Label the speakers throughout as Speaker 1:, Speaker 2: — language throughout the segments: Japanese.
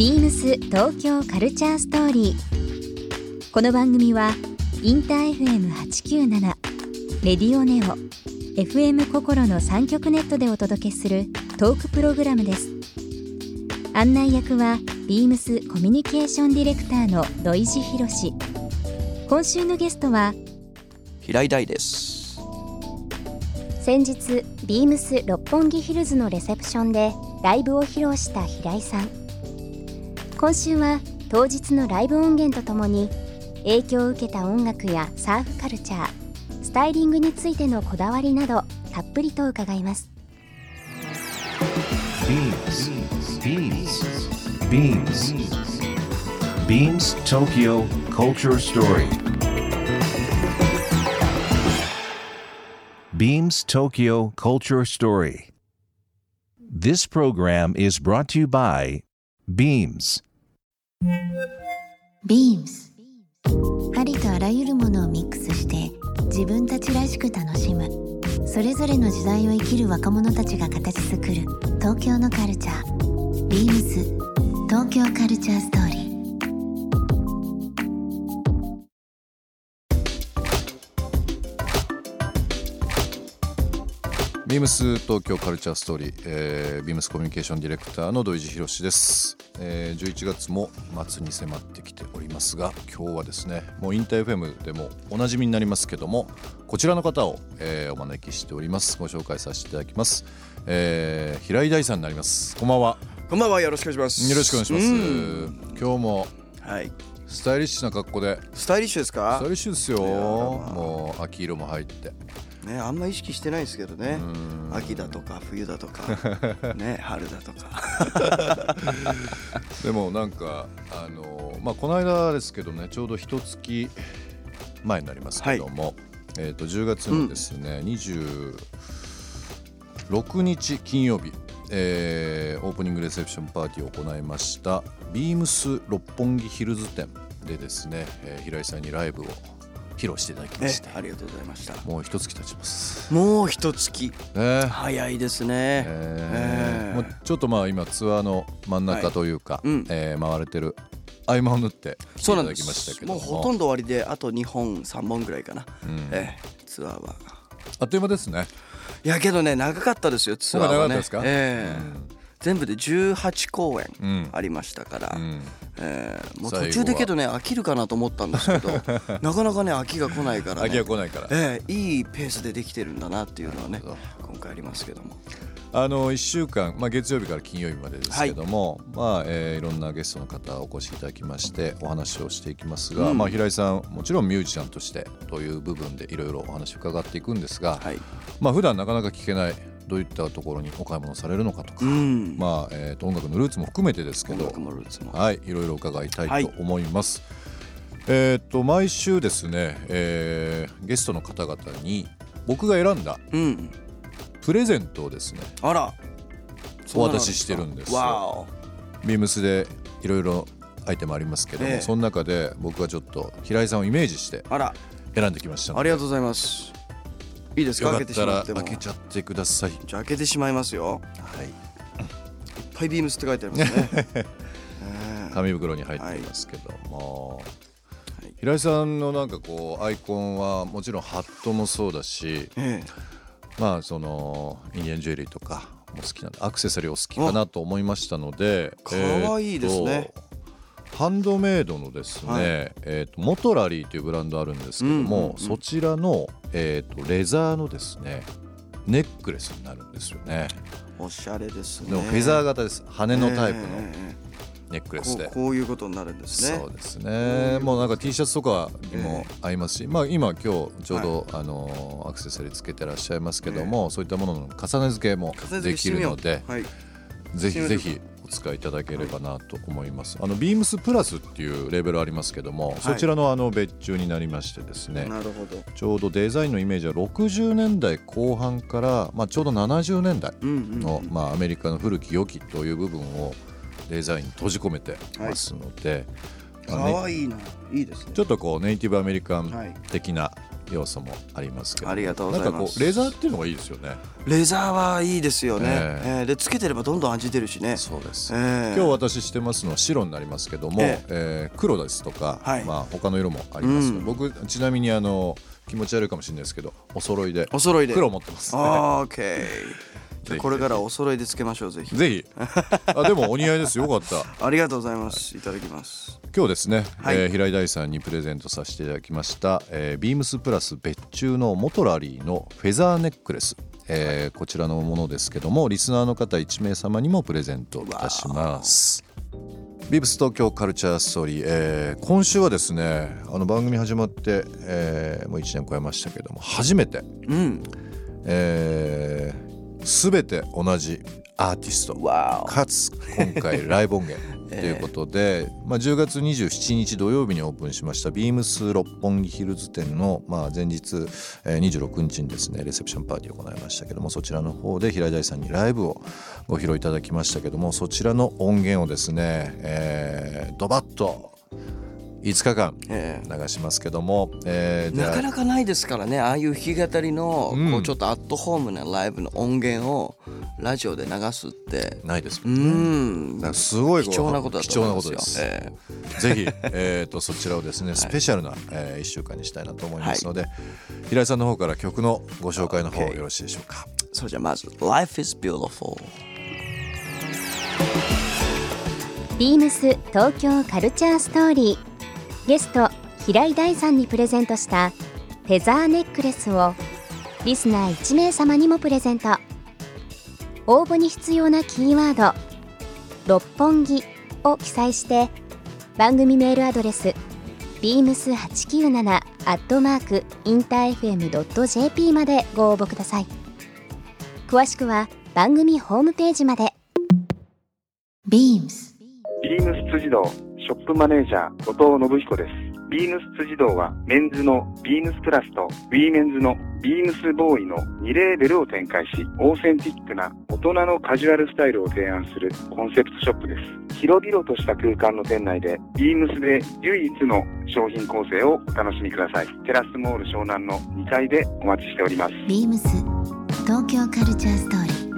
Speaker 1: ビームス東京カルチャーストーリー。この番組はインター FM897 レディオネオ FM 心の三極ネットでお届けするトークプログラムです。案内役はビームスコミュニケーションディレクターの土井博志。今週のゲストは
Speaker 2: 平井大です
Speaker 1: 先日ビームス六本木ヒルズのレセプションでライブを披露した平井さん今週は当日のライブ音源とともに影響を受けた音楽やサーフカルチャースタイリングについてのこだわりなどたっぷりと伺います
Speaker 3: BeamsBeamsBeamsTokyo Culture Story Beams Tokyo Culture Story This program is brought to you by Beams
Speaker 4: ビームスありとあらゆるものをミックスして自分たちらしく楽しむ。それぞれの時代を生きる若者たちが形作る東京のカルチャービームス東京カルチャーストーリー。
Speaker 5: ビームス東京カルチャーストーリー、えー、ビームスコミュニケーションディレクターの土井地博です、えー、11月も末に迫ってきておりますが今日はですねもうインター FM でもおなじみになりますけどもこちらの方を、えー、お招きしております。ご紹介させていただきます、えー、平井大さんになります。こんばんは。
Speaker 2: こんばんは。よろしくお願いします。
Speaker 5: よろしくお願いします。
Speaker 2: うん。
Speaker 5: 今日も
Speaker 2: はい。
Speaker 5: スタイリッシュな格好で。
Speaker 2: スタイリッシュですか？
Speaker 5: スタイリッシュですよ。もう秋色も入って
Speaker 2: ねあんま意識してないですけどね。
Speaker 5: うん。
Speaker 2: 秋だとか冬だとか ね春だとか。
Speaker 5: でもなんかあのまあこの間ですけどねちょうど一月前になりますけども、えっ、と10月のですね、26日金曜日、えーオープニングレセプションパーティーを行いましたビームス六本木ヒルズ店でですね、えー平井さんにライブを披露していただきま
Speaker 2: ね
Speaker 5: して、
Speaker 2: ありがとうございました。
Speaker 5: もう一月経ちます。
Speaker 2: もう一月。
Speaker 5: ね。
Speaker 2: 早いですね。え
Speaker 5: えー。もうちょっとまあ今ツアーの真ん中というか、
Speaker 2: はいうん。
Speaker 5: えー回れてる合間を縫って
Speaker 2: そなんで
Speaker 5: いうただきました
Speaker 2: す
Speaker 5: けども。
Speaker 2: もうほとんど終わりであと2本3本ぐらいかな、
Speaker 5: うん。
Speaker 2: ええツアーは。
Speaker 5: あっという間ですね。
Speaker 2: いやけどね長かったですよツアーはね。
Speaker 5: 長かったですか？
Speaker 2: ええ全部で18公演ありましたから、
Speaker 5: うん。
Speaker 2: えーもう途中でけどね飽きるかなと思ったんですけど なかなかね飽きが来ないから
Speaker 5: 秋が
Speaker 2: ね
Speaker 5: 来ないから。
Speaker 2: えーいいペースでできてるんだなっていうのはね今回ありますけども。
Speaker 5: あの1週間、まあ、月曜日から金曜日までですけども、まあえーいろんなゲストの方お越しいただきましてお話をしていきますが、
Speaker 2: うん。
Speaker 5: まあ、平井さんもちろんミュージシャンとしてという部分でいろいろお話を伺っていくんですが、
Speaker 2: はい。
Speaker 5: まあ普段なかなか聞けないどういったところにお買い物されるのかとか、
Speaker 2: うん。
Speaker 5: まあえーと音楽のルーツも含めてですけどはい、いろいろ伺いたいと思います。えっ、と毎週ですね、えーゲストの方々に僕が選んだ
Speaker 2: うん。
Speaker 5: プレゼントをですね、
Speaker 2: あら。
Speaker 5: お渡ししてるんですビームスでいろいろアイテムありますけども、
Speaker 2: ええ。
Speaker 5: その中で僕はちょっと平井さんをイメージして
Speaker 2: あら。
Speaker 5: 選んできました
Speaker 2: ありがとうございますいいですか？開けてしまっても。
Speaker 5: ら開けちゃってください。
Speaker 2: じゃあ開けてしまいますよ。
Speaker 5: はい、
Speaker 2: いっぱいビームスって書いてありますね。え。ー
Speaker 5: 紙袋に入っていますけども、
Speaker 2: はい。
Speaker 5: 平井さんのなんかこうアイコンはもちろんハットもそうだし、
Speaker 2: え
Speaker 5: まあそのインディアンジュエリーとかも好きなんでアクセサリーお好きかなと思いましたので
Speaker 2: かわいいですね。
Speaker 5: えーとハンドメイドのですね、
Speaker 2: はい。
Speaker 5: えー、とモトラリーというブランドあるんですけども、
Speaker 2: うんうんうん。
Speaker 5: そちらの、えー、とレザーのですねネックレスになるんですよね。
Speaker 2: ーおしゃれですね。
Speaker 5: でもフェザー型です。羽のタイプの
Speaker 2: えー
Speaker 5: ネックレスで、
Speaker 2: こうこういうことになるんですね。
Speaker 5: そうですね。もうなんか T シャツとかにも合いますし、まあ今今日ちょうど、あのアクセサリーつけてらっしゃいますけども、そういったものの重ね付けもできるので
Speaker 2: はい。
Speaker 5: ぜひぜひお使いいただければなと思います。あのビームスプラスっていうレベルありますけども、そちらのあの別注になりましてですね。
Speaker 2: なるほど。
Speaker 5: ちょうどデザインのイメージは60年代後半から、まあ、ちょうど70年代の、まあ、アメリカの古き良きという部分をデザインに閉じ込めてますので、
Speaker 2: か
Speaker 5: まあね
Speaker 2: わいいな。いいですね。
Speaker 5: ちょっとこうネイティブアメリカン
Speaker 2: はい。
Speaker 5: 的な要素もありますけど。
Speaker 2: ありがとうございます。
Speaker 5: なんかこうレザーっていうのがいいですよね。
Speaker 2: レザーはいいですよね、
Speaker 5: え
Speaker 2: え。ーでつけてればどんどん味出るしね。
Speaker 5: そうです、
Speaker 2: えー。
Speaker 5: 今日私してますのは白になりますけども、
Speaker 2: え
Speaker 5: え。ー黒ですとか、
Speaker 2: はい。
Speaker 5: まあ他の色もありますが、
Speaker 2: うん。
Speaker 5: 僕ちなみにあの気持ち悪いかもしれないですけどお揃いで
Speaker 2: お揃いで。
Speaker 5: 黒持ってます、
Speaker 2: オーケー
Speaker 5: ぜひ
Speaker 2: あこれからお揃いでつけましょうぜひ。
Speaker 5: ぜひ。あでもお似合いです。よかった。
Speaker 2: ありがとうございます。いただきます。
Speaker 5: 今日ですね、
Speaker 2: はい。
Speaker 5: えー平井大さんにプレゼントさせていただきました、えービームスプラス別注のモトラリーのフェザーネックレス、えーこちらのものですけどもリスナーの方1名様にもプレゼントいたします。ビームス東京カルチャーストーリー、えー今週はですねあの番組始まって、えーもう1年超えましたけども初めて、
Speaker 2: うん。
Speaker 5: えー、全て同じアーティスト。
Speaker 2: わ
Speaker 5: かつ今回ライブ音源。ということで、まあ、10月27日土曜日にオープンしましたビームス六本木ヒルズ店の、まあ、前日、えー26日にですねレセプションパーティーを行いましたけどもそちらの方で平井大さんにライブをご披露いただきましたけどもそちらの音源をですね、えードバッと5日間
Speaker 2: え
Speaker 5: 流しますけども、えー
Speaker 2: なかなかないですからね。ああいう弾き語りの、
Speaker 5: うん。
Speaker 2: こうちょっとアットホームなライブの音源をラジオで流すって。
Speaker 5: ないです
Speaker 2: う
Speaker 5: もんね。
Speaker 2: ん。
Speaker 5: だからすごい
Speaker 2: 貴重なことだ
Speaker 5: 貴重な
Speaker 2: と思いますよ。
Speaker 5: ことです。
Speaker 2: え
Speaker 5: ぜひ、えー、とそちらをですね スペシャルな、え1週間にしたいなと思いますので、平井さんの方から曲のご紹介の方よろしいでしょうか？
Speaker 2: えそれじゃあまず「Life is Beautiful
Speaker 1: ビームス東京カルチャーストーリーゲスト平井大さんにプレゼントしたフェザーネックレスをリスナー1名様にもプレゼント。応募に必要なキーワード「六本木」を記載して番組メールアドレス beams897 アットマークインター FM.jp までご応募ください。詳しくは番組ホームページまで。
Speaker 4: BEAMS
Speaker 6: ビームス辻堂ショップマネージャー後藤信彦です。ビームス辻堂はメンズのビームスプラスとウィメンズのビームスボーイの2レーベルを展開し、オーセンティックな大人のカジュアルスタイルを提案するコンセプトショップです。広々とした空間の店内で、ビームスで唯一の商品構成をお楽しみください。テラスモール湘南の2階でお待ちしております。
Speaker 4: BEAMS 東京カルチャーストーリー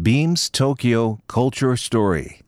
Speaker 3: Beams Tokyo Culture Story.